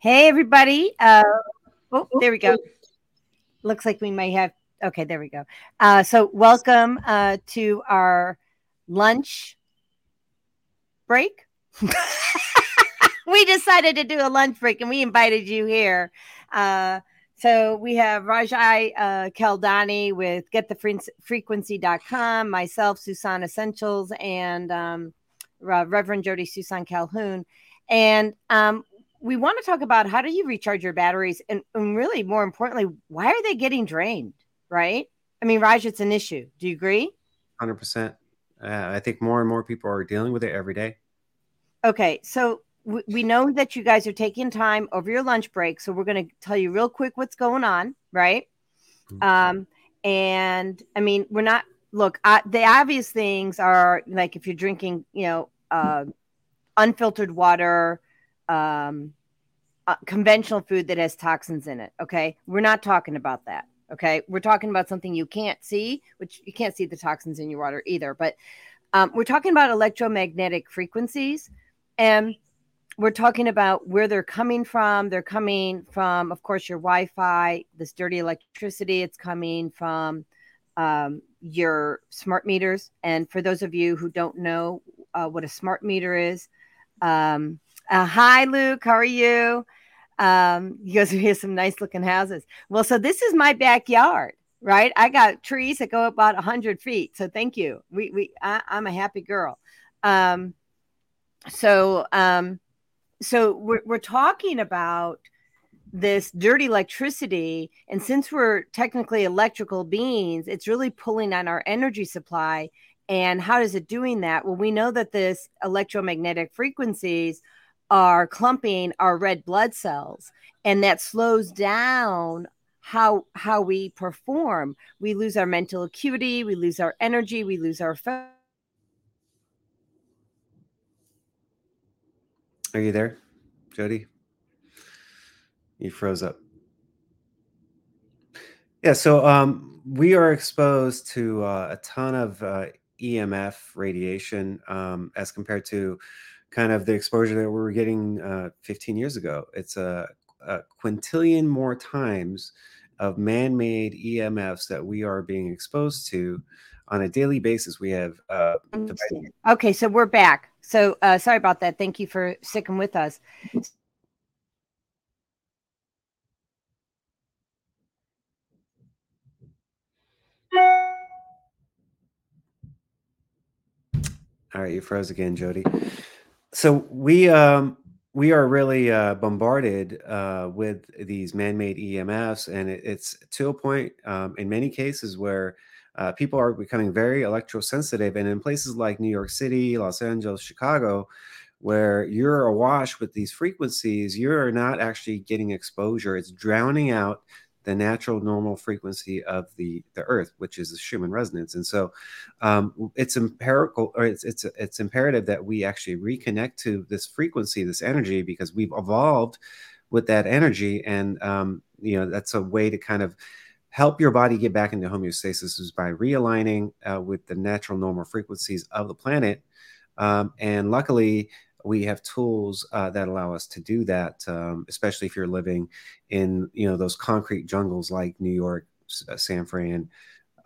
Hey, everybody. Uh, oh, there we go. Looks like we may have. Okay, there we go. Uh, so, welcome uh, to our lunch break. we decided to do a lunch break and we invited you here. Uh, so we have Rajai uh, Kaldani with getthefrequency.com, myself, Suson Essentials, and um, Reverend Jodi Suson Calhoun. And um, we want to talk about how do you recharge your batteries and, and really more importantly, why are they getting drained? Right. I mean, Raj, it's an issue. Do you agree? 100%. Uh, I think more and more people are dealing with it every day. Okay. So we know that you guys are taking time over your lunch break. So we're going to tell you real quick what's going on. Right. Mm-hmm. Um, and I mean, we're not, look, I, the obvious things are like if you're drinking, you know, uh, unfiltered water, um, uh, conventional food that has toxins in it. Okay. We're not talking about that. Okay. We're talking about something you can't see, which you can't see the toxins in your water either. But um, we're talking about electromagnetic frequencies. And we're talking about where they're coming from. They're coming from, of course, your Wi Fi, this dirty electricity. It's coming from um, your smart meters. And for those of you who don't know uh, what a smart meter is, um, uh, hi, Luke. How are you? Um, you guys hear some nice looking houses. Well, so this is my backyard, right? I got trees that go about hundred feet. So thank you. We we I, am a happy girl. Um, so um, so we're we're talking about this dirty electricity, and since we're technically electrical beings, it's really pulling on our energy supply. And how is it doing that? Well, we know that this electromagnetic frequencies are clumping our red blood cells and that slows down how how we perform. We lose our mental acuity we lose our energy we lose our fo- are you there jodi? You froze up. Yeah so um, we are exposed to uh, a ton of uh, emf radiation um, as compared to kind of the exposure that we were getting uh, 15 years ago. It's a, a quintillion more times of man-made EMFs that we are being exposed to on a daily basis. We have uh, okay, so we're back. So uh, sorry about that. Thank you for sticking with us. All right, you froze again, Jodi so we um we are really uh, bombarded uh, with these man-made EMFs, and it, it's to a point um, in many cases where uh, people are becoming very electrosensitive. And in places like New York City, Los Angeles, Chicago, where you're awash with these frequencies, you're not actually getting exposure. It's drowning out the natural normal frequency of the the earth which is the schumann resonance. And so um, it's empirical or it's it's it's imperative that we actually reconnect to this frequency this energy because we've evolved with that energy. And um, you know that's a way to kind of help your body get back into homeostasis is by realigning uh, with the natural normal frequencies of the planet. Um, and luckily we have tools uh, that allow us to do that, um, especially if you're living in you know those concrete jungles like New York, uh, San Fran,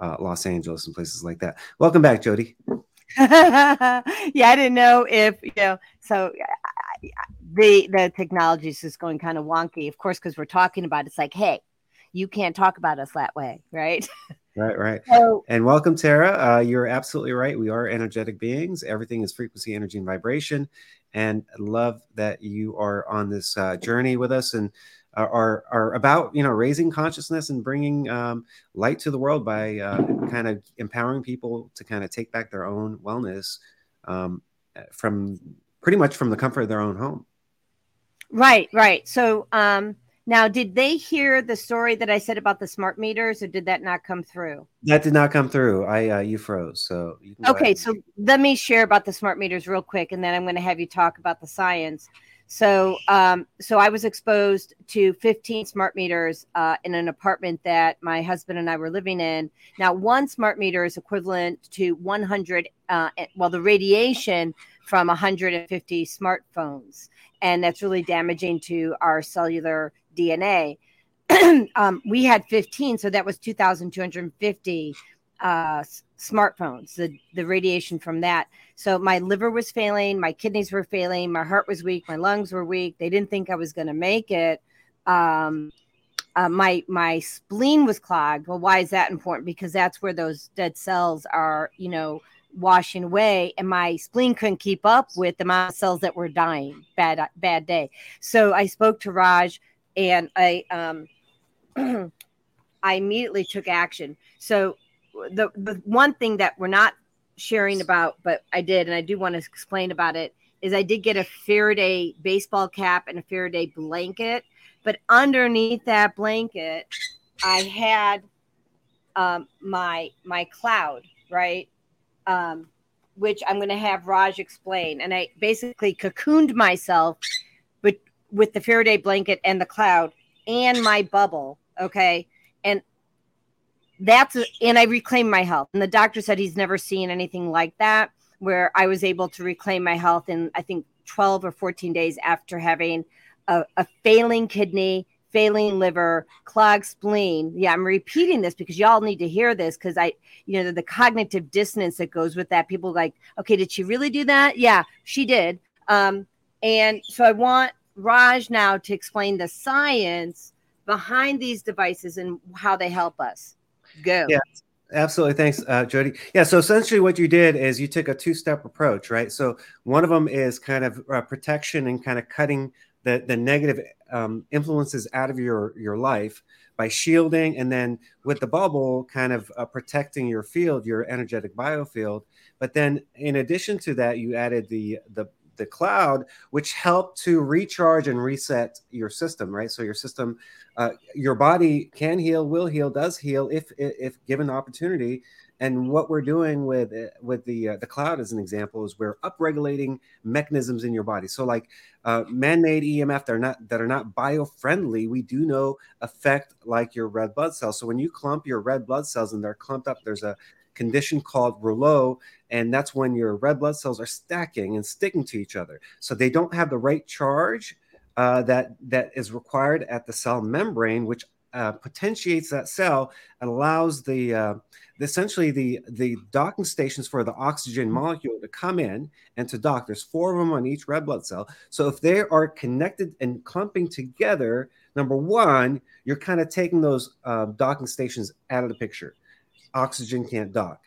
uh, Los Angeles, and places like that. Welcome back, Jodi. yeah, I didn't know if you know. So the the technology is just going kind of wonky, of course, because we're talking about it. it's like, hey, you can't talk about us that way, right? Right, right. So, and welcome, Tara. Uh, you're absolutely right. We are energetic beings. Everything is frequency, energy, and vibration and love that you are on this uh, journey with us and are are about you know raising consciousness and bringing um, light to the world by uh, kind of empowering people to kind of take back their own wellness um, from pretty much from the comfort of their own home. Right, right. So um, now, did they hear the story that I said about the smart meters, or did that not come through? That did not come through. I uh, you froze. So you okay. So let me share about the smart meters real quick, and then I'm going to have you talk about the science. So, um, so I was exposed to 15 smart meters uh, in an apartment that my husband and I were living in. Now, one smart meter is equivalent to 100. Uh, well, the radiation from 150 smartphones. And that's really damaging to our cellular DNA. um, we had 15, so that was 2,250 uh, smartphones, the, the radiation from that. So my liver was failing, my kidneys were failing, my heart was weak, my lungs were weak. They didn't think I was going to make it. Um, uh, my my spleen was clogged. Well, why is that important? Because that's where those dead cells are, you know, washing away, and my spleen couldn't keep up with the amount of cells that were dying. Bad bad day. So I spoke to Raj, and I um, I immediately took action. So the the one thing that we're not sharing about, but I did, and I do want to explain about it, is I did get a Faraday baseball cap and a Faraday blanket but underneath that blanket, I had um, my my cloud, right? Um, which I'm going to have Raj explain. And I basically cocooned myself, but with the Faraday blanket and the cloud and my bubble. Okay, and that's and I reclaimed my health. And the doctor said he's never seen anything like that, where I was able to reclaim my health in I think 12 or 14 days after having a, a failing kidney, failing liver, clogged spleen. Yeah, I'm repeating this because y'all need to hear this because I, you know, the, the, cognitive dissonance that goes with that. People like, okay, did she really do that? Yeah, she did. Um, and so I want Raj now to explain the science behind these devices and how they help us. Go. Yeah. Absolutely. Thanks, uh, Jodi. Yeah. So essentially, what you did is you took a two step approach, right? So one of them is kind of uh, protection and kind of cutting the, the negative um, influences out of your your life by shielding and then with the bubble kind of uh, protecting your field your energetic biofield. But then in addition to that you added the the the cloud which helped to recharge and reset your system right? So your system uh, your body can heal will heal does heal if if given the opportunity and what we're doing with uh, with the uh, the cloud as an example is we're upregulating mechanisms in your body. So like uh, man-made emf that are not that are not bio-friendly we do know affect like your red blood cells. So when you clump your red blood cells and they're clumped up there's a condition called rouleau and that's when your red blood cells are stacking and sticking to each other. So they don't have the right charge uh, that that is required at the cell membrane which uh, potentiates that cell and allows the uh, essentially the the docking stations for the oxygen molecule to come in and to dock. There's four of them on each red blood cell. So if they are connected and clumping together, number one, you're kind of taking those uh, docking stations out of the picture. Oxygen can't dock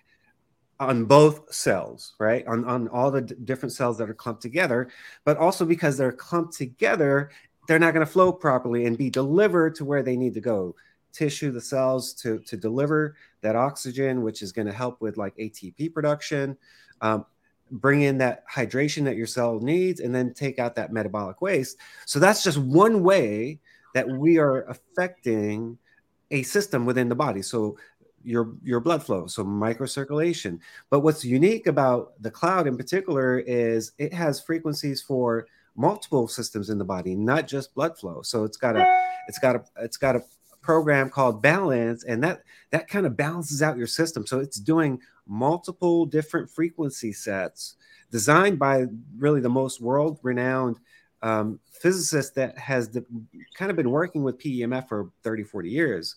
on both cells, right? On, on all the d- different cells that are clumped together, but also because they're clumped together, they're not going to flow properly and be delivered to where they need to go. Tissue the cells to to deliver that oxygen which is going to help with like atp production um, bring in that hydration that your cell needs and then take out that metabolic waste. So that's just one way that we are affecting a system within the body. So your your blood flow so microcirculation. But what's unique about the cloud in particular is it has frequencies for multiple systems in the body, not just blood flow. So it's got a it's got a it's got a program called balance and that that kind of balances out your system so it's doing multiple different frequency sets designed by really the most world renowned um, physicist that has the, kind of been working with PEMF for 30 40 years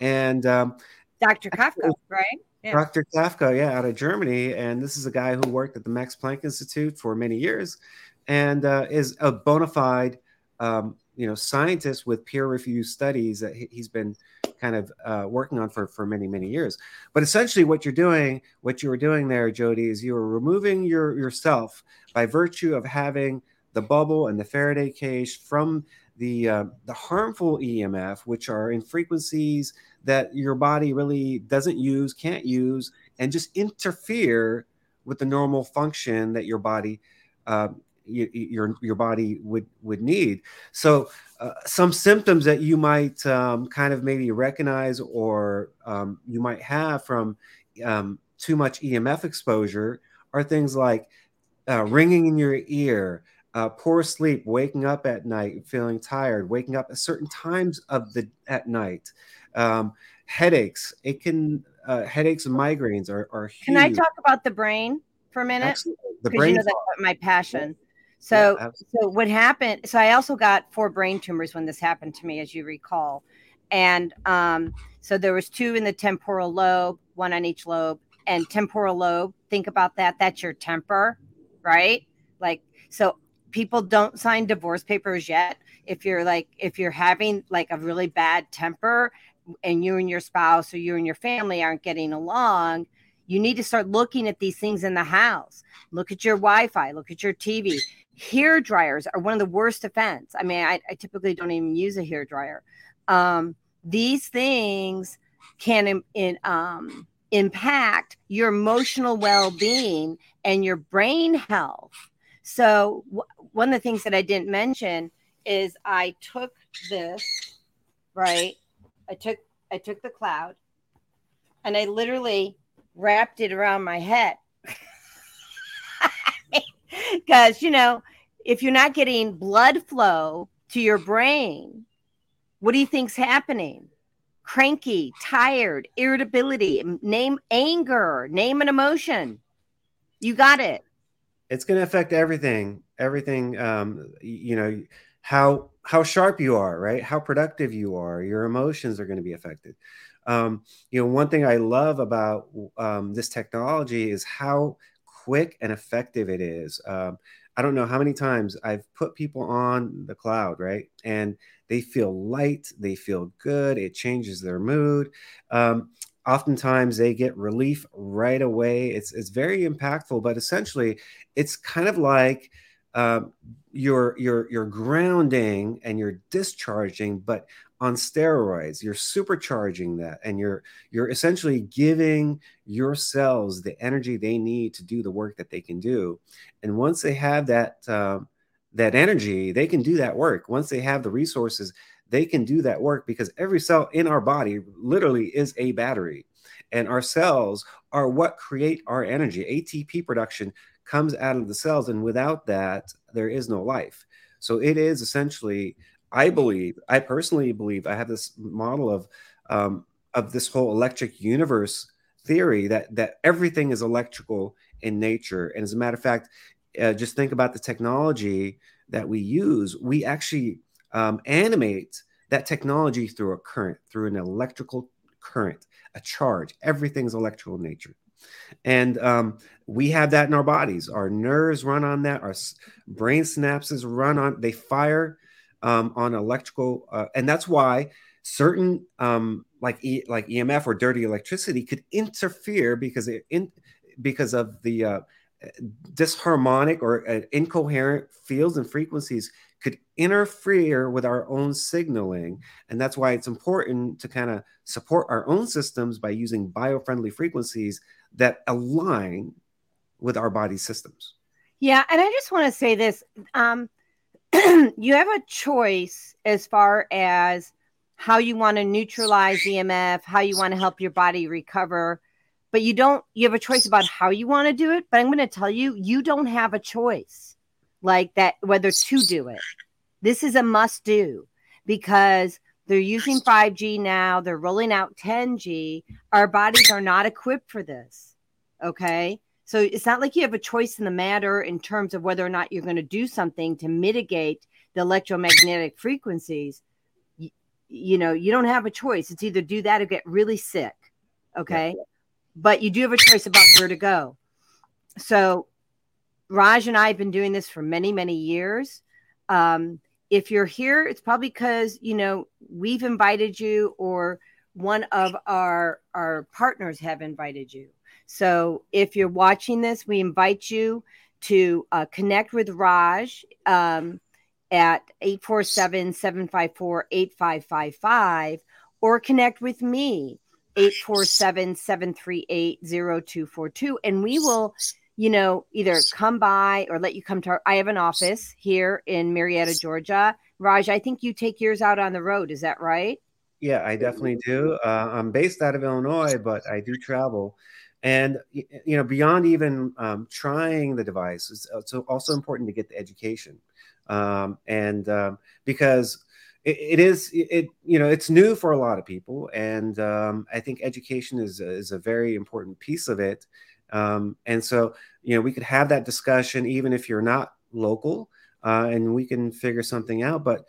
and um, Dr. Kafka right yeah. Dr. Kafka, yeah, out of Germany. And this is a guy who worked at the Max Planck Institute for many years and uh, is a bona fide, um, you know, scientist with peer-reviewed studies that he's been kind of uh, working on for for many many years. But essentially, what you're doing, what you were doing there, Jodi, is you were removing your yourself by virtue of having the bubble and the Faraday cage from the uh, the harmful EMF, which are in frequencies that your body really doesn't use, can't use, and just interfere with the normal function that your body uh, you, your your body would would need. So uh, some symptoms that you might um, kind of maybe recognize or um, you might have from um, too much EMF exposure are things like uh, ringing in your ear, uh, poor sleep, waking up at night, feeling tired, waking up at certain times of the at night, um, headaches. It can uh, headaches and migraines are, are Can I talk about the brain? for a minute? Absolutely. The Because brain you know that's my passion. Yeah, So, absolutely. so what happened? So I also got four brain tumors when this happened to me, as you recall, and um, so there was two in the temporal lobe, one on each lobe, and temporal lobe. Think about that. That's your temper, right? Like, so people don't sign divorce papers yet. If you're like, if you're having like a really bad temper, and you and your spouse or you and your family aren't getting along, you need to start looking at these things in the house. Look at your Wi-Fi. Look at your TV hair dryers are one of the worst offense. I mean, I, I typically don't even use a hair dryer. Um, these things can im- in, um, impact your emotional well-being and your brain health. So w- one of the things that I didn't mention is I took this right. I took I took the cloud and I literally wrapped it around my head because you know if you're not getting blood flow to your brain what do you think's happening? Cranky tired irritability name anger name an emotion. You got it. It's going to affect everything everything um you know how how sharp you are right? How productive you are. Your emotions are going to be affected. Um you know one thing i love about um, this technology is how quick and effective it is. Um, i don't know how many times i've put people on the cloud right? And they feel light they feel good it changes their mood. Um, oftentimes they get relief right away. It's it's very impactful but essentially it's kind of like um, you're you're you're grounding and you're discharging, but on steroids. You're supercharging that, and you're you're essentially giving your cells the energy they need to do the work that they can do. And once they have that um, that energy, they can do that work. Once they have the resources, they can do that work because every cell in our body literally is a battery, and our cells are what create our energy. ATP production comes out of the cells and without that there is no life so it is essentially i believe i personally believe i have this model of um, of this whole electric universe theory that that everything is electrical in nature and as a matter of fact uh, just think about the technology that we use we actually um, animate that technology through a current through an electrical current a charge everything's electrical in nature and um, we have that in our bodies. Our nerves run on that. Our brain synapses run on. They fire um, on electrical, uh, and that's why certain um, like e- like EMF or dirty electricity could interfere because it in because of the uh, disharmonic or uh, incoherent fields and frequencies could interfere with our own signaling and that's why it's important to kind of support our own systems by using bio-friendly frequencies that align with our body systems. Yeah, and I just want to say this: um, you have a choice as far as how you want to neutralize EMF, how you want to help your body recover, but you don't. You have a choice about how you want to do it. But I'm going to tell you, you don't have a choice like that whether to do it. This is a must do because they're using 5G now. They're rolling out 10G. Our bodies are not equipped for this. Okay. So it's not like you have a choice in the matter in terms of whether or not you're going to do something to mitigate the electromagnetic frequencies. You, you know, you don't have a choice. It's either do that or get really sick. Okay. But you do have a choice about where to go. So Raj and I have been doing this for many, many years. Um, if you're here, it's probably because you know we've invited you, or one of our our partners have invited you. So if you're watching this, we invite you to uh, connect with Raj um, at 847 754 8555 or connect with me 847 738 0242 and we will you know, either come by or let you come to our, I have an office here in Marietta, Georgia. Raj, I think you take yours out on the road. Is that right? Yeah, I definitely do. Uh, I'm based out of Illinois, but I do travel. And, you know, beyond even um, trying the device, it's, it's, also important to get the education. Um, and um, because it, it is, it, you know, it's new for a lot of people. And um, I think education is, is a very important piece of it. Um, and so, you know, we could have that discussion even if you're not local, uh, and we can figure something out. But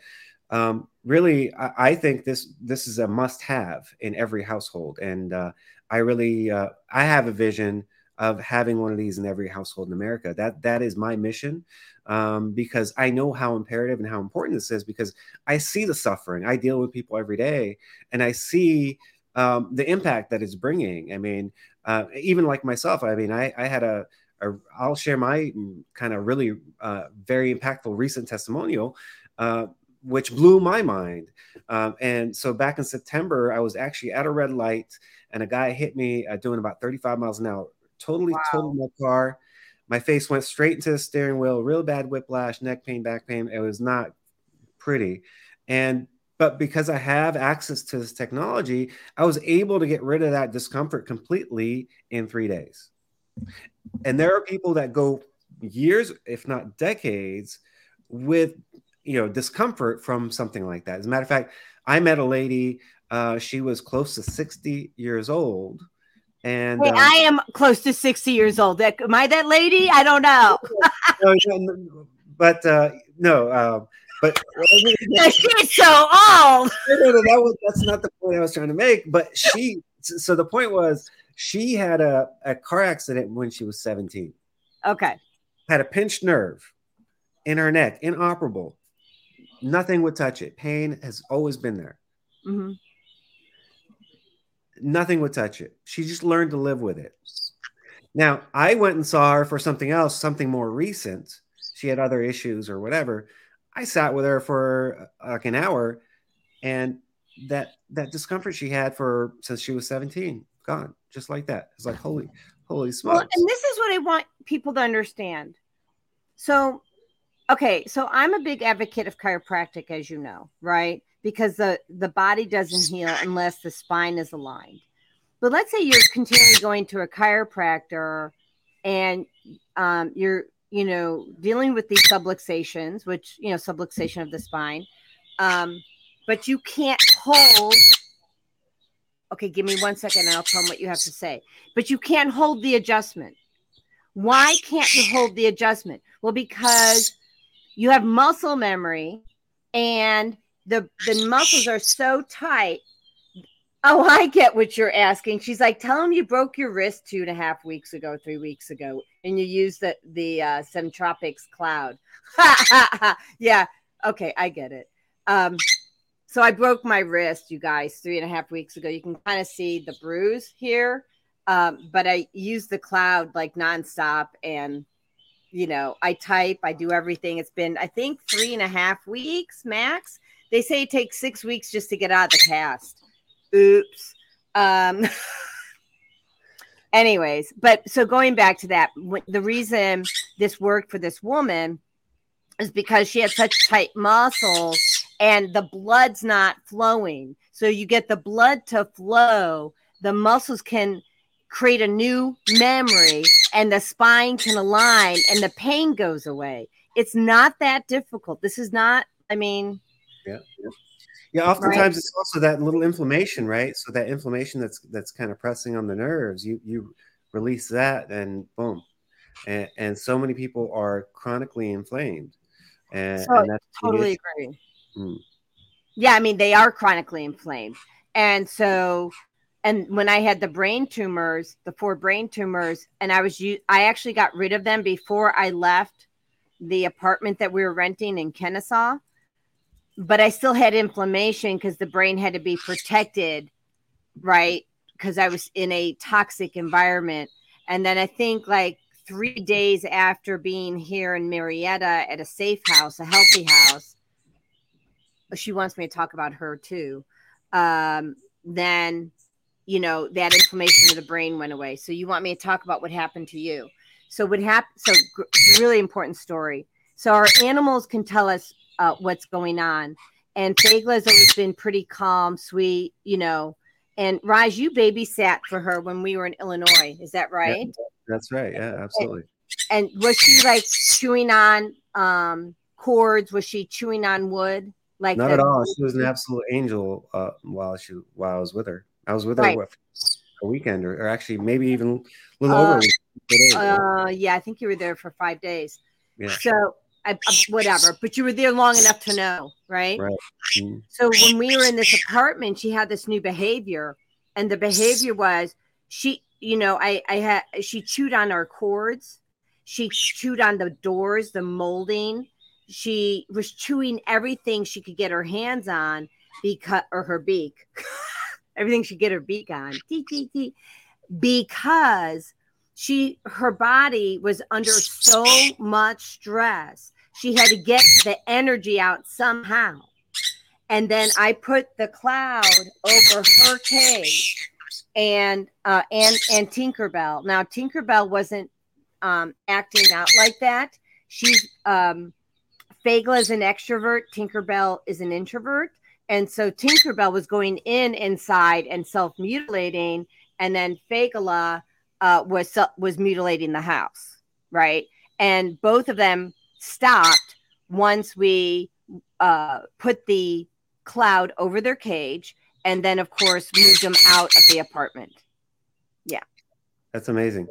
um, really, I, I, think this this is a must-have in every household, and uh, I really uh, I have a vision of having one of these in every household in America. That that is my mission um, because I know how imperative and how important this is because I see the suffering. I deal with people every day, and I see um, the impact that it's bringing. I mean, uh, even like myself, I mean, I, I had a, a, I'll share my kind of really uh, very impactful recent testimonial, uh, which blew my mind. Um, and so back in September, I was actually at a red light, and a guy hit me uh, doing about 35 miles an hour. Totally wow. totaled my car. My face went straight into the steering wheel. Real bad whiplash, neck pain, back pain. It was not pretty. And but because I have access to this technology, I was able to get rid of that discomfort completely in three days. And there are people that go years, if not decades, with you know discomfort from something like that. As a matter of fact, I met a lady. Uh, she was close to 60 years old. And um, I am close to 60 years old. Am I that lady? I don't know. no, but uh, no, uh, but she's so old. No, no, no, that was that's not the point I was trying to make. But she, so the point was, she had a, a car accident when she was 17. Okay. Had a pinched nerve in her neck, inoperable. Nothing would touch it. Pain has always been there. Mm-hmm. Nothing would touch it. She just learned to live with it. Now, I went and saw her for something else, something more recent. She had other issues or whatever I sat with her for uh, like an hour, and that that discomfort she had for since she was 17 gone just like that. It's like holy holy smokes. Well, and this is what I want people to understand. So, okay, so I'm a big advocate of chiropractic, as you know, right? Because the the body doesn't heal unless the spine is aligned. But let's say you're continually going to a chiropractor and um, you're you know, dealing with these subluxations, which, you know, subluxation of the spine. Um, but you can't hold. Okay, give me one second and I'll tell them what you have to say. But you can't hold the adjustment. Why can't you hold the adjustment? Well, because you have muscle memory and the the muscles are so tight Oh, I get what you're asking. She's like, tell him you broke your wrist two and a half weeks ago, three weeks ago, and you used the the uh, Centropix cloud. yeah, okay, I get it. Um, so I broke my wrist, you guys, three and a half weeks ago. You can kind of see the bruise here, um, but I use the cloud like nonstop, and you know, I type, I do everything. It's been, I think, three and a half weeks max. They say it takes six weeks just to get out of the cast. Oops. Um, anyways, but so going back to that, the reason this worked for this woman is because she had such tight muscles and the blood's not flowing. So you get the blood to flow, the muscles can create a new memory and the spine can align and the pain goes away. It's not that difficult. This is not, I mean, yeah. yeah. Yeah, oftentimes right? it's also that little inflammation, right? So that inflammation that's that's kind of pressing on the nerves, you you release that, and boom, and, and so many people are chronically inflamed, and, so and that's totally agree. Mm. Yeah, I mean they are chronically inflamed, and so and when I had the brain tumors, the four brain tumors, and I was I actually got rid of them before I left the apartment that we were renting in Kennesaw but I still had inflammation because the brain had to be protected, right? Because I was in a toxic environment. And then I think like three days after being here in Marietta at a safe house, a healthy house, she wants me to talk about her too. Um, then, you know, that inflammation of the brain went away. So you want me to talk about what happened to you? So what happened? So really important story. So our animals can tell us uh, what's going on. And Fagla's always been pretty calm, sweet, you know. And Raj, you babysat for her when we were in Illinois. Is that right? Yeah, that's right. Yeah, absolutely. And, and was she like chewing on um, cords? Was she chewing on wood? Like not the- at all. She was an absolute angel uh, while she while I was with her. I was with right. her with a weekend, or, or, actually maybe even a little uh, over. A uh, yeah, I think you were there for five days. Yeah. So I, whatever, but you were there long enough to know, right? Right. Mm-hmm. So when we were in this apartment, she had this new behavior, and the behavior was she, you know, I, I had she chewed on our cords, she chewed on the doors, the molding. She was chewing everything she could get her hands on because or her beak. everything she get her beak on. Because she her body was under so much stress. She had to get the energy out somehow. And then I put the cloud over her cage and uh and and Tinkerbell. Now Tinkerbell wasn't um acting out like that. She's um Fagla is an extrovert, Tinkerbell is an introvert. And so Tinkerbell was going in inside and self mutilating, and then Fagala uh, was was mutilating the house, right? And both of them stopped once we uh, put the cloud over their cage, and then of course moved them out of the apartment. Yeah, that's amazing.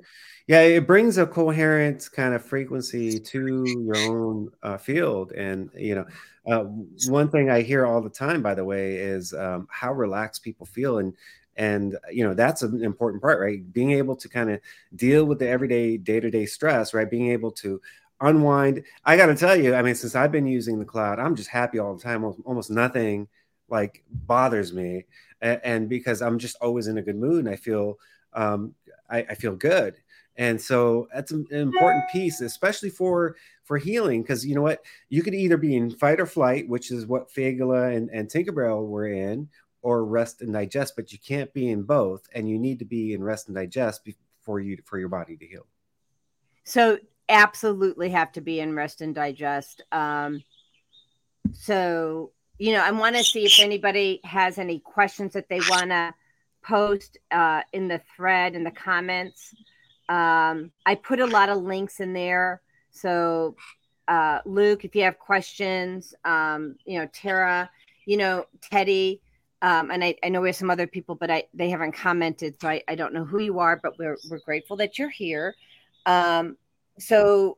Yeah, it brings a coherent kind of frequency to your own uh, field, and you know, uh, one thing I hear all the time, by the way, is um, how relaxed people feel, and and you know that's an important part, right? Being able to kind of deal with the everyday, day to day stress, right? Being able to unwind. I got to tell you, I mean, since I've been using the cloud, I'm just happy all the time. Almost, nothing like bothers me, and, and, because I'm just always in a good mood, and I feel um, I, I feel good and so that's an important piece especially for for healing because you know what you could either be in fight or flight which is what fagula and, and tinkerbell were in or rest and digest but you can't be in both and you need to be in rest and digest before you for your body to heal so absolutely have to be in rest and digest um so you know i want to see if anybody has any questions that they want to post uh in the thread in the comments um, I put a lot of links in there. So, uh, Luke, if you have questions, um, you know, Tara, you know, Teddy, um, and I, I, know we have some other people, but I they haven't commented, so I, I don't know who you are, but we're we're grateful that you're here. Um, so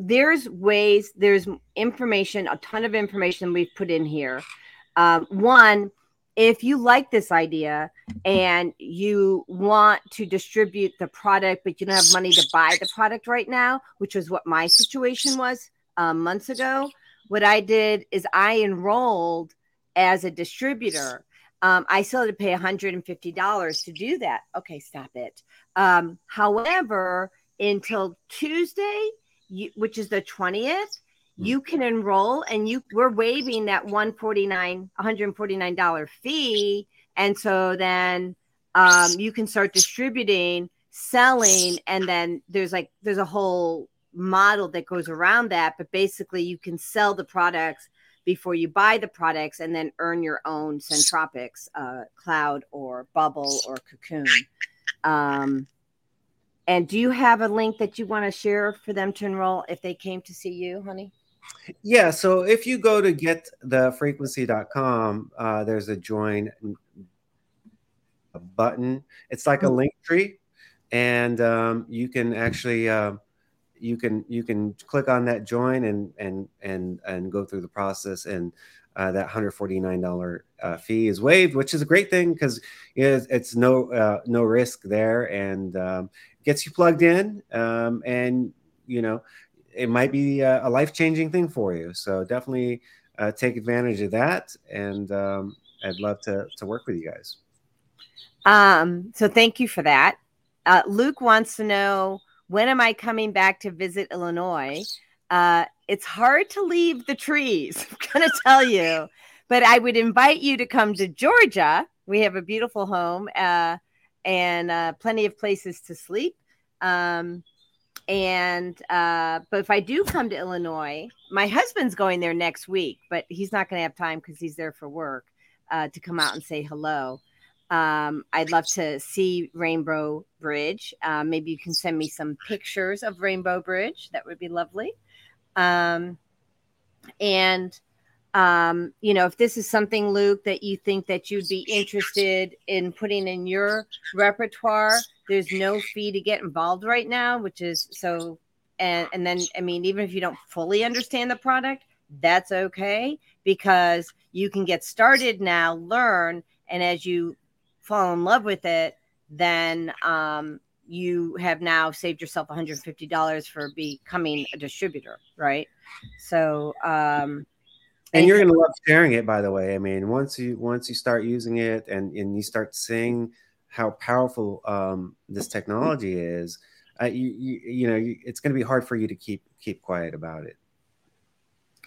there's ways, there's information, a ton of information we've put in here. Um, one, if you like this idea and you want to distribute the product, but you don't have money to buy the product right now, which was what my situation was um, months ago, what I did is I enrolled as a distributor. Um, I still had to pay $150 to do that. Okay, stop it. Um, however, until Tuesday, you, which is the 20th, you can enroll and you we're waiving that 149 $149 fee. And so then um, you can start distributing selling and then there's like there's a whole model that goes around that. But basically you can sell the products before you buy the products and then earn your own Centropix uh, cloud or bubble or cocoon. Um, and do you have a link that you want to share for them to enroll if they came to see you honey yeah. So if you go to getthefrequency.com, uh, there's a join button. It's like a mm. link tree, and um, you can actually uh, you can you can click on that join and and and and go through the process and. Uh, that $149 uh, fee is waived, which is a great thing because it's, it's, no uh, no risk there and um, gets you plugged in um, and you know it might be a, a life changing thing for you. So definitely uh, take advantage of that, and um, I'd love to to work with you guys. Um, so thank you for that. Uh, Luke wants to know when am I coming back to visit Illinois? Uh, it's hard to leave the trees. I'm gonna tell you, but I would invite you to come to Georgia. We have a beautiful home uh, and uh, plenty of places to sleep. Um, and uh but if i do come to illinois my husband's going there next week but he's not going to have time because he's there for work uh to come out and say hello. Um i'd love to see rainbow bridge. Uh, maybe you can send me some pictures of rainbow bridge. That would be lovely. Um and um, you know, if this is something, Luke, that you think that you'd be interested in putting in your repertoire, there's no fee to get involved right now, which is so. And and then I mean, even if you don't fully understand the product, that's okay because you can get started now, learn, and as you fall in love with it, then um, you have now saved yourself $150 for becoming a distributor, right? So, um, and you're gonna love sharing it. By the way, I mean, once you once you start using it and and you start seeing how powerful um, this technology is, uh, you, you you know you, it's going to be hard for you to keep keep quiet about it.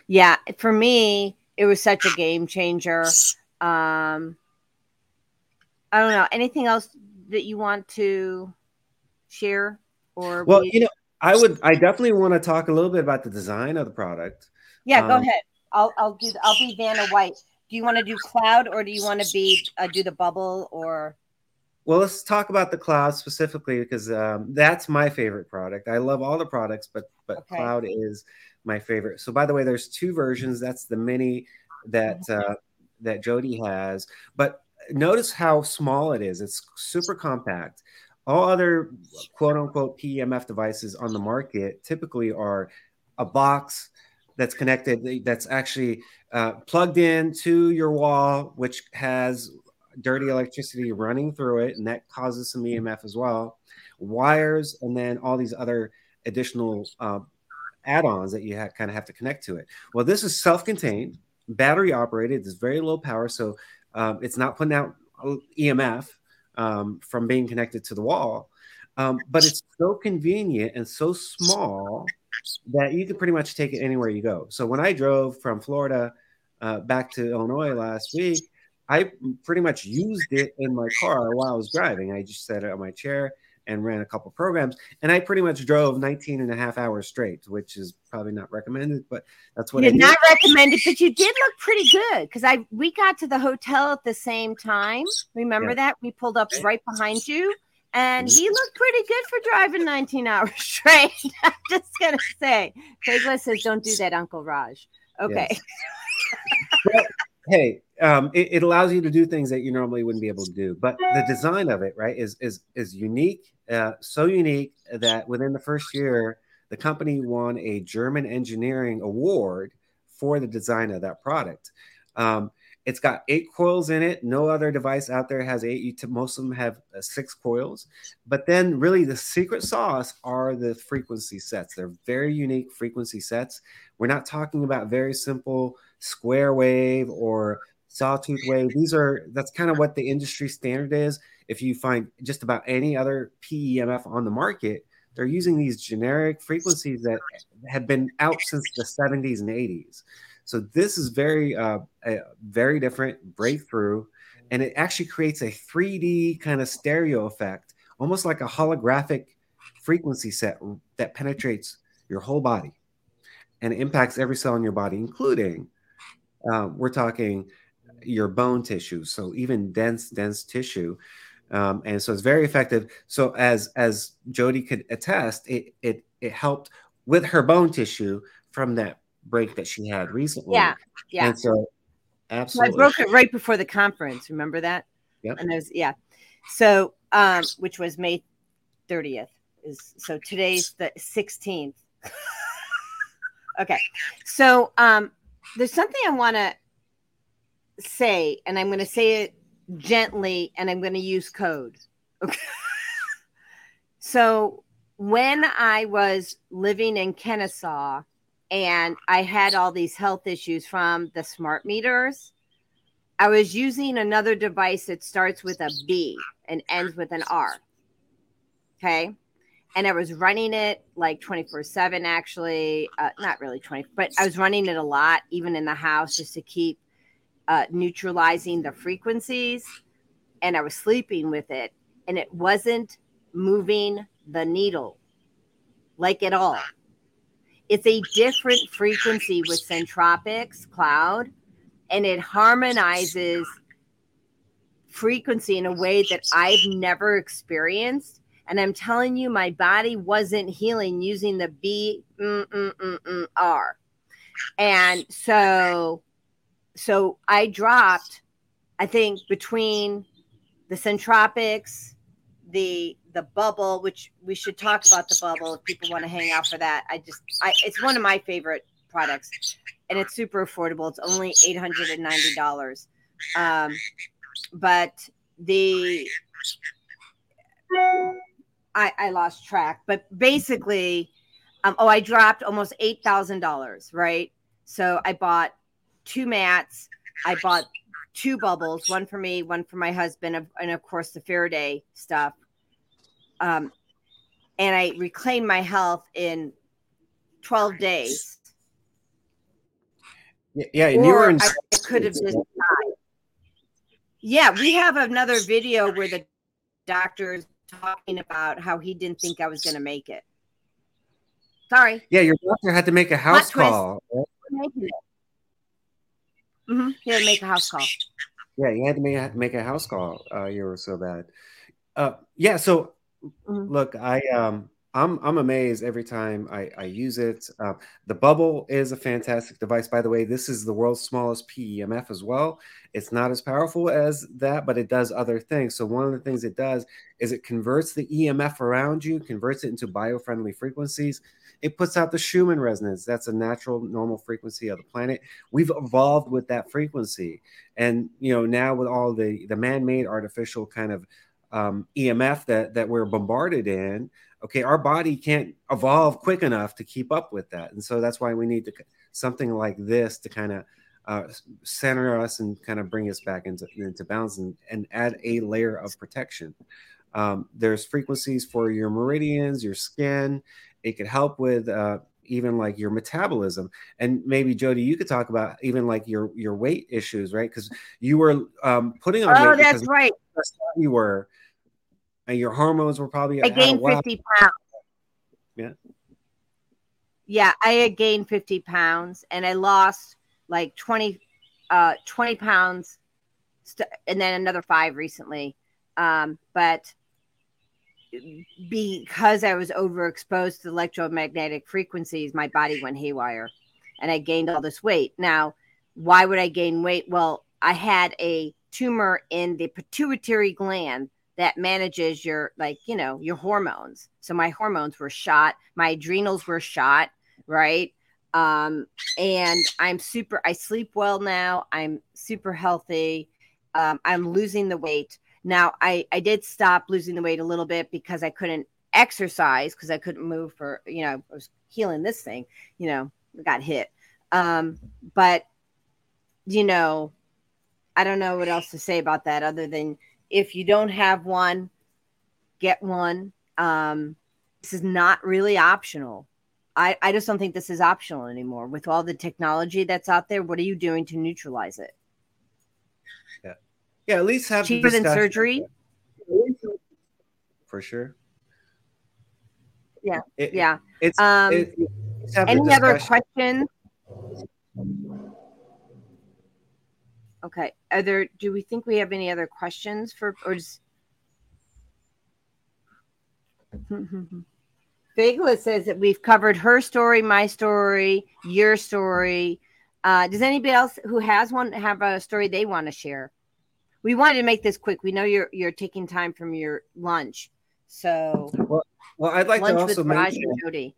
Yeah, for me, it was such a game changer. Um, I don't know anything else that you want to share or well, you know, I would I definitely want to talk a little bit about the design of the product. Yeah, um, go ahead. I'll I'll do I'll be Vanna White. Do you want to do cloud or do you want to be uh, do the bubble or? Well, let's talk about the cloud specifically because um, that's my favorite product. I love all the products, but but okay. cloud is my favorite. So by the way, there's two versions. That's the mini that uh, that Jodi has, but notice how small it is. It's super compact. All other quote unquote PEMF devices on the market typically are a box that's connected, that's actually uh, plugged in to your wall, which has dirty electricity running through it, and that causes some EMF as well. Wires, and then all these other additional uh, add-ons that you ha- kind of have to connect to it. Well, this is self-contained, battery operated. It's very low power, so um, it's not putting out EMF um, from being connected to the wall. Um, but it's so convenient and so small that you can pretty much take it anywhere you go. So when I drove from Florida uh, back to Illinois last week, I pretty much used it in my car while I was driving. I just set it on my chair and ran a couple programs and i pretty much drove 19 and a half hours straight which is probably not recommended but that's what you did not recommend it but you did look pretty good because i we got to the hotel at the same time remember yeah. that we pulled up right behind you and he looked pretty good for driving 19 hours straight i'm just gonna say Craigslist says don't do that uncle raj okay yes. well, hey um, it, it, allows you to do things that you normally wouldn't be able to do. But the design of it, right, is is is unique, uh, so unique that within the first year, the company won a German engineering award for the design of that product. Um, it's got eight coils in it. No other device out there has eight. Most of them have uh, six coils. But then, really, the secret sauce are the frequency sets. They're very unique frequency sets. We're not talking about very simple square wave or sawtooth wave. These are that's kind of what the industry standard is. If you find just about any other PEMF on the market, they're using these generic frequencies that have been out since the 70s and 80s. So this is very uh, very different breakthrough, and it actually creates a 3D kind of stereo effect, almost like a holographic frequency set that penetrates your whole body and impacts every cell in your body, including uh, we're talking your bone tissue. So even dense, dense tissue. Um, and so it's very effective. So as as Jodi could attest, it it it helped with her bone tissue from that break that she had recently. Yeah, yeah. And so absolutely, so I broke it right before the conference. Remember that? Yeah. And there's yeah. So um, which was May 30th is so today's the 16th. okay, so um, there's something I want to say, and I'm going to say it gently, and I'm going to use code. Okay. so when I was living in Kennesaw and I had all these health issues from the smart meters, I was using another device that starts with a B and ends with an R. Okay. And I was running it like 24 7, actually. Uh, not really 20, but I was running it a lot, even in the house, just to keep uh, neutralizing the frequencies and I was sleeping with it and it wasn't moving the needle like at all. It's a different frequency with Centropix Cloud and it harmonizes frequency in a way that I've never experienced. And I'm telling you, my body wasn't healing using the B mm, mm, mm, R. And so so I dropped, I think between the Centropix, the the bubble, which we should talk about the bubble if people want to hang out for that. I just, I it's one of my favorite products, and it's super affordable. It's only eight hundred and ninety dollars. Um, but the I, I lost track, but basically, um, oh, I dropped almost eight thousand dollars, right? So I bought two mats. I bought two bubbles, one for me, one for my husband, and of course the Faraday stuff. Um, and I reclaimed my health in twelve days. Yeah, and you were in. I could have just died. Yeah, we have another video where the doctor is talking about how he didn't think I was going to make it. Sorry. Yeah, your doctor had to make a house call. Mm-hmm. He had to make a house call. Yeah, you had to make a, make a house call. Uh, you were so bad. Uh, yeah. So, mm-hmm. look, I um, I'm I'm amazed every time I, I use it. Uh, the Bubble is a fantastic device, by the way. This is the world's smallest PEMF as well. It's not as powerful as that, but it does other things. So one of the things it does is it converts the EMF around you, converts it into biofriendly frequencies. It puts out the Schumann resonance. That's a natural, normal frequency of the planet. We've evolved with that frequency, and you know now with all the the man-made artificial kind of um, EMF that that we're bombarded in okay our body can't evolve quick enough to keep up with that. And so that's why we need to something like this to kind of uh, center us and kind of bring us back into, into balance and, and add a layer of protection. Um, there's frequencies for your meridians your skin. It could help with uh, even like your metabolism. And maybe jodi you could talk about even like your your weight issues right? Because you were um, putting on weight. oh that's right you were and your hormones were probably. I gained fifty pounds. Yeah. Yeah, I had gained fifty pounds, and I lost like 20, uh, 20 pounds, st- and then another five recently. Um, but because I was overexposed to electromagnetic frequencies, my body went haywire, and I gained all this weight. Now, why would I gain weight? Well, I had a tumor in the pituitary gland that manages your like you know your hormones. So my hormones were shot my adrenals were shot right? Um and i'm super i sleep well now i'm super healthy um, i'm losing the weight. Now i i did stop losing the weight a little bit because i couldn't exercise because i couldn't move for you know i was healing this thing you know got hit. Um but you know i don't know what else to say about that other than if you don't have one, get one. Um, this is not really optional. I, I just don't think this is optional anymore. With all the technology that's out there, what are you doing to neutralize it? Yeah. Yeah, at least have cheaper than surgery. For sure. Yeah. It, yeah. It's um it, any other questions? Okay. Are there? Do we think we have any other questions for or just? Figla says that we've covered her story, my story, your story. Uh, does anybody else who has one have a story they want to share? We wanted to make this quick. We know you're you're taking time from your lunch, so well, well I'd like to also mention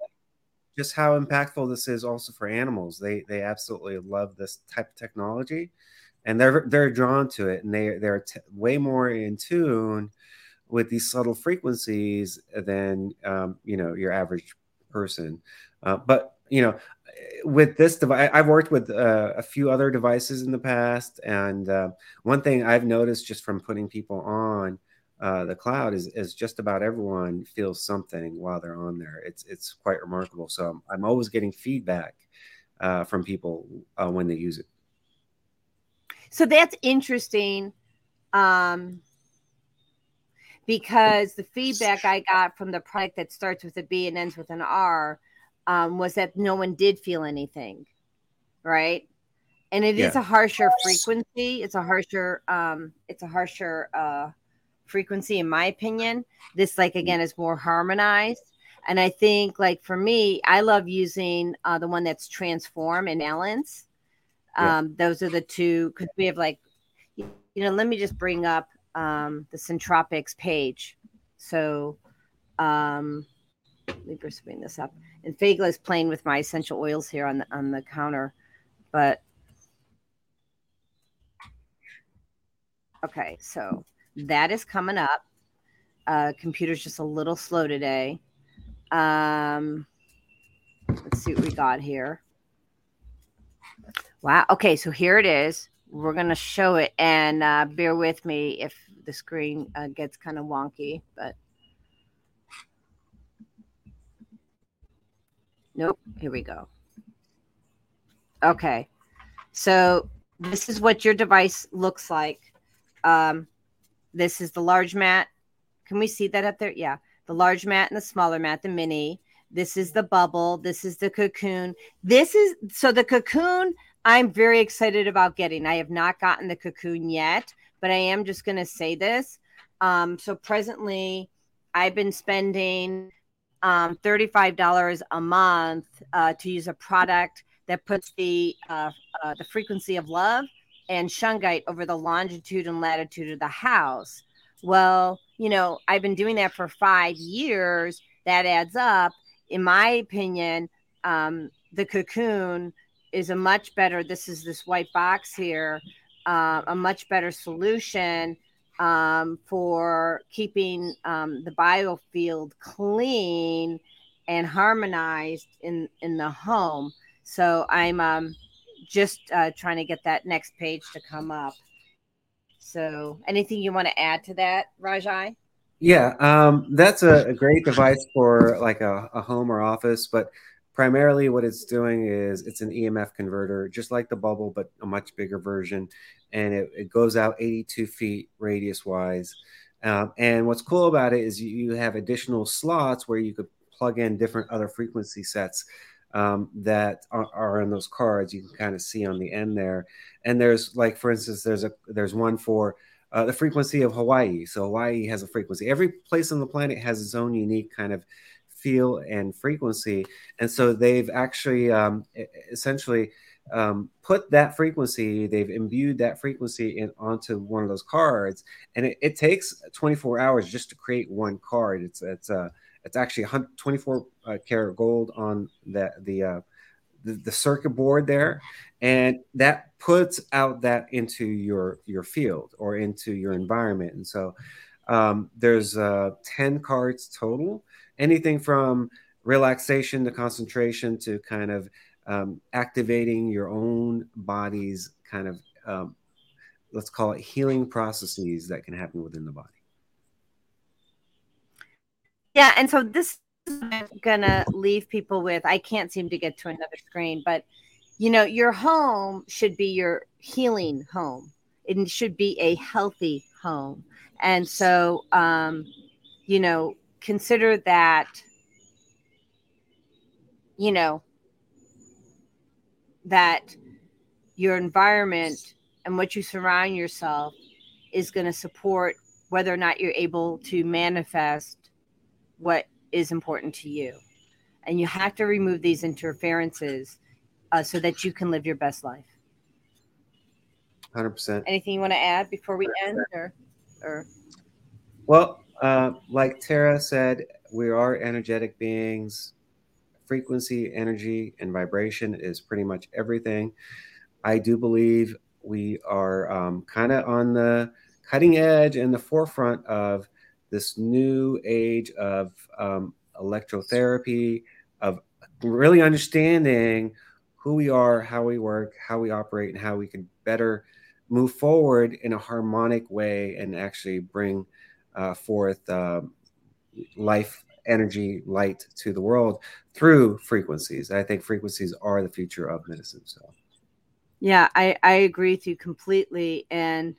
just how impactful this is also for animals. They they absolutely love this type of technology and they're they're drawn to it, and they they're t- way more in tune with these subtle frequencies than um, you know your average person. Uh, but you know, with this device, I've worked with uh, a few other devices in the past, and uh, one thing I've noticed just from putting people on uh, the cloud is, is just about everyone feels something while they're on there. It's it's quite remarkable. So I'm, I'm always getting feedback uh, from people uh, when they use it. So that's interesting. Um, because the feedback I got from the product that starts with a B and ends with an R um, was that no one did feel anything, right? And it yeah. is a harsher frequency. It's a harsher, um, it's a harsher uh, frequency, in my opinion. This, like again, is more harmonized. And I think, like for me, I love using uh, the one that's transform and balance Um, yeah. Those are the two because we have like, you know, let me just bring up um, the Centropix page. So um, let me just bring this up. And Fagla is playing with my essential oils here on the on the counter, but okay, so that is coming up. Uh, computer's just a little slow today. Um, let's see what we got here. Wow. Okay, so here it is. We're gonna show it, and uh, bear with me if the screen uh, gets kind of wonky, but nope. Here we go. Okay, so this is what your device looks like. Um, this is the large mat. Can we see that up there? Yeah, the large mat and the smaller mat, the mini. This is the bubble. This is the cocoon. This is so the cocoon. I'm very excited about getting. I have not gotten the cocoon yet, but I am just going to say this. Um, so presently, I've been spending um, $35 a month uh, to use a product that puts the uh, uh, the frequency of love and shungite over the longitude and latitude of the house. Well, you know, I've been doing that for five years. That adds up. In my opinion, um, the cocoon is a much better. This is this white box here, uh, a much better solution um, for keeping um, the biofield clean and harmonized in in the home. So I'm um, just uh, trying to get that next page to come up. So, anything you want to add to that, Rajai? Yeah, um, that's a, a, great device for like a, a, home or office, but primarily what it's doing is it's an EMF converter, just like the bubble, but a much bigger version. And it, it goes out 82 feet radius wise. Um, and what's cool about it is you, have additional slots where you could plug in different other frequency sets um, that are, are in those cards. You can kind of see on the end there. And there's like, for instance, there's a there's one for uh, the frequency of Hawaii. So Hawaii has a frequency. Every place on the planet has its own unique kind of feel and frequency. And so they've actually um, essentially um, put that frequency, they've imbued that frequency in, onto one of those cards. And it, it takes 24 hours just to create one card. It's, it's, uh, it's actually 24 uh, karat gold on the the, uh, the, the circuit board there, and that puts out that into your your field or into your environment. And so um, there's uh, 10 cards total, anything from relaxation to concentration to kind of um, activating your own body's kind of um, let's call it healing processes that can happen within the body. Yeah, and so this is gonna leave people with. I can't seem to get to another screen, but you know, your home should be your healing home. It should be a healthy home, and so um, you know, consider that. You know that your environment and what you surround yourself is going to support whether or not you're able to manifest what is important to you. And you have to remove these interferences uh, so that you can live your best life. 100%. Anything you want to add before we end or, or? Well, uh, like Tara said, we are energetic beings. Frequency, energy, and vibration is pretty much everything. I do believe we are um, kind of on the cutting edge and the forefront of this new age of um, electrotherapy, of really understanding who we are, how we work, how we operate, and how we can better move forward in a harmonic way and actually bring uh, forth uh, life, energy, light to the world through frequencies. I think frequencies are the future of medicine. So, yeah, I, I agree with you completely. And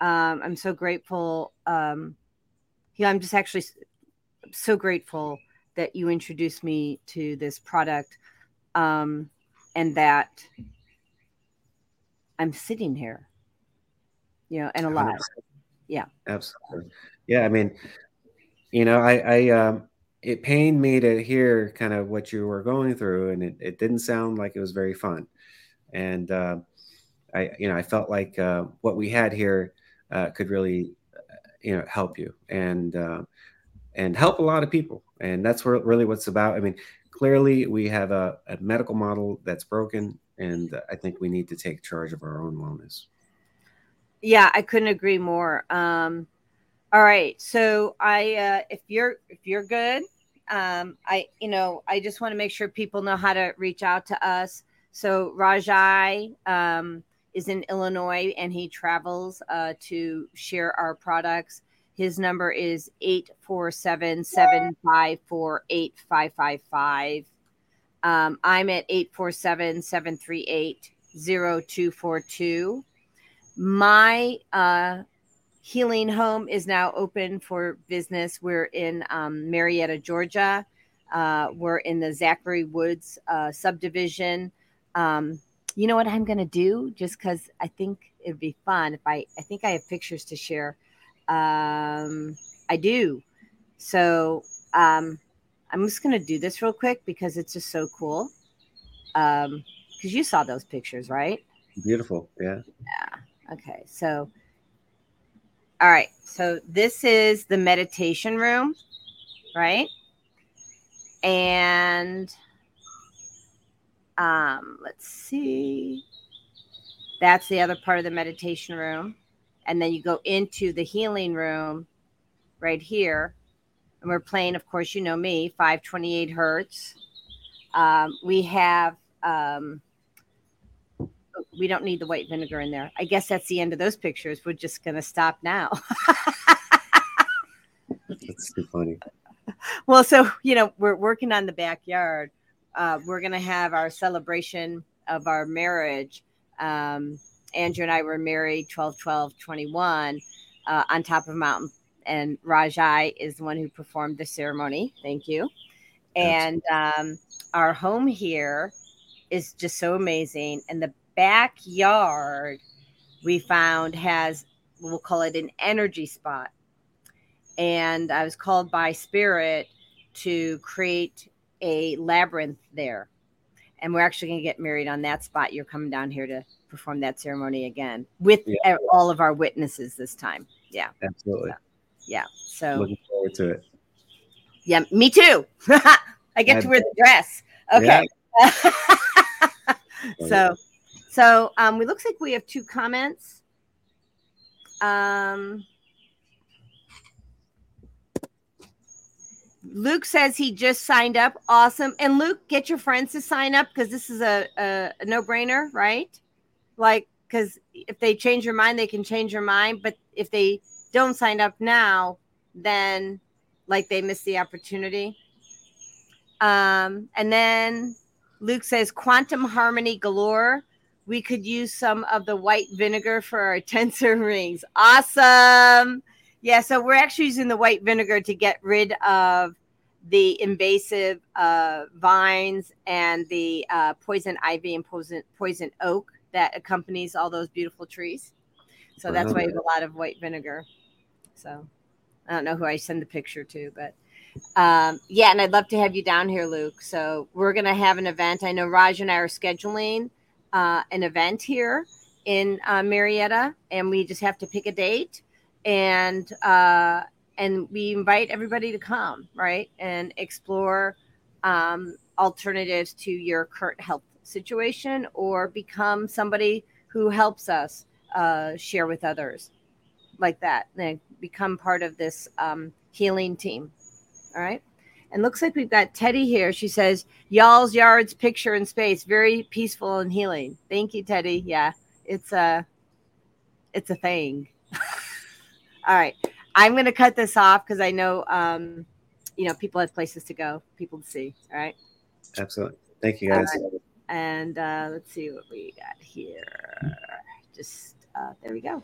um, I'm so grateful um, yeah, I'm just actually so grateful that you introduced me to this product um, and that I'm sitting here, you know, and alive. 100%. Yeah. Absolutely. Yeah. I mean, you know, I, I, um, it pained me to hear kind of what you were going through, and it, it didn't sound like it was very fun. and uh, I you know I felt like uh, what we had here uh, could really uh, you know help you and uh, and help a lot of people, and that's where, really what's about. I mean, clearly we have a, a medical model that's broken, and I think we need to take charge of our own wellness. Yeah, I couldn't agree more. Um, all right, so I uh, if you're if you're good, um, I you know I just want to make sure people know how to reach out to us. So Rajai um, is in Illinois and he travels uh, to share our products. His number is 847 754 8555. Um, I'm at 847 738 0242. My uh, healing home is now open for business. We're in um, Marietta, Georgia. Uh, we're in the Zachary Woods uh, subdivision. Um, you know what I'm going to do? Just because I think it'd be fun if I, I think I have pictures to share. Um, I do. So um, I'm just going to do this real quick because it's just so cool. Um, because you saw those pictures, right? Beautiful. Yeah. Yeah. Okay. So, all right. So this is the meditation room, right? And um, let's see. That's the other part of the meditation room. And then you go into the healing room right here. And we're playing, of course, you know me, 528 hertz. Um, we have, um, we don't need the white vinegar in there. I guess that's the end of those pictures. We're just going to stop now. that's too funny. Well, so, you know, we're working on the backyard uh, we're going to have our celebration of our marriage. Um, Andrew and I were married 12 12 21 uh, on top of a mountain. And Rajai is the one who performed the ceremony. Thank you. And um, our home here is just so amazing. And the backyard we found has, we'll call it an energy spot. And I was called by Spirit to create a labyrinth there. And we're actually going to get married on that spot. You're coming down here to perform that ceremony again with yeah. all of our witnesses this time. Yeah. Absolutely. So, yeah. So looking forward to it. Yeah, me too. I get to wear the dress. Okay. Yeah. so so um we looks like we have two comments. Um Luke says he just signed up. Awesome. And Luke, get your friends to sign up because this is a, a, a no brainer, right? Like, because if they change your mind, they can change your mind. But if they don't sign up now, then like they miss the opportunity. Um, and then Luke says quantum harmony galore. We could use some of the white vinegar for our tensor rings. Awesome. Yeah, so we're actually using the white vinegar to get rid of the invasive uh, vines and the uh, poison ivy and poison poison oak that accompanies all those beautiful trees. So that's why you have a lot of white vinegar. So I don't know who I send the picture to, but um, yeah, and I'd love to have you down here, Luke. So we're gonna have an event. I know Raj and I are scheduling uh, an event here in uh, Marietta, and we just have to pick a date and uh, and we invite everybody to come right and explore um, alternatives to your current health situation or become somebody who helps us uh, share with others like that and become part of this um, healing team. All right and looks like we've got teddy here she says y'all's yards picture in space very peaceful and healing thank you teddy yeah it's a it's a thing All right. I'm to cut this off because I know, um, you know, people have places to go, people to see. All right. Absolutely. Thank you, guys. And uh, let's see what we got here. Just uh, there we go.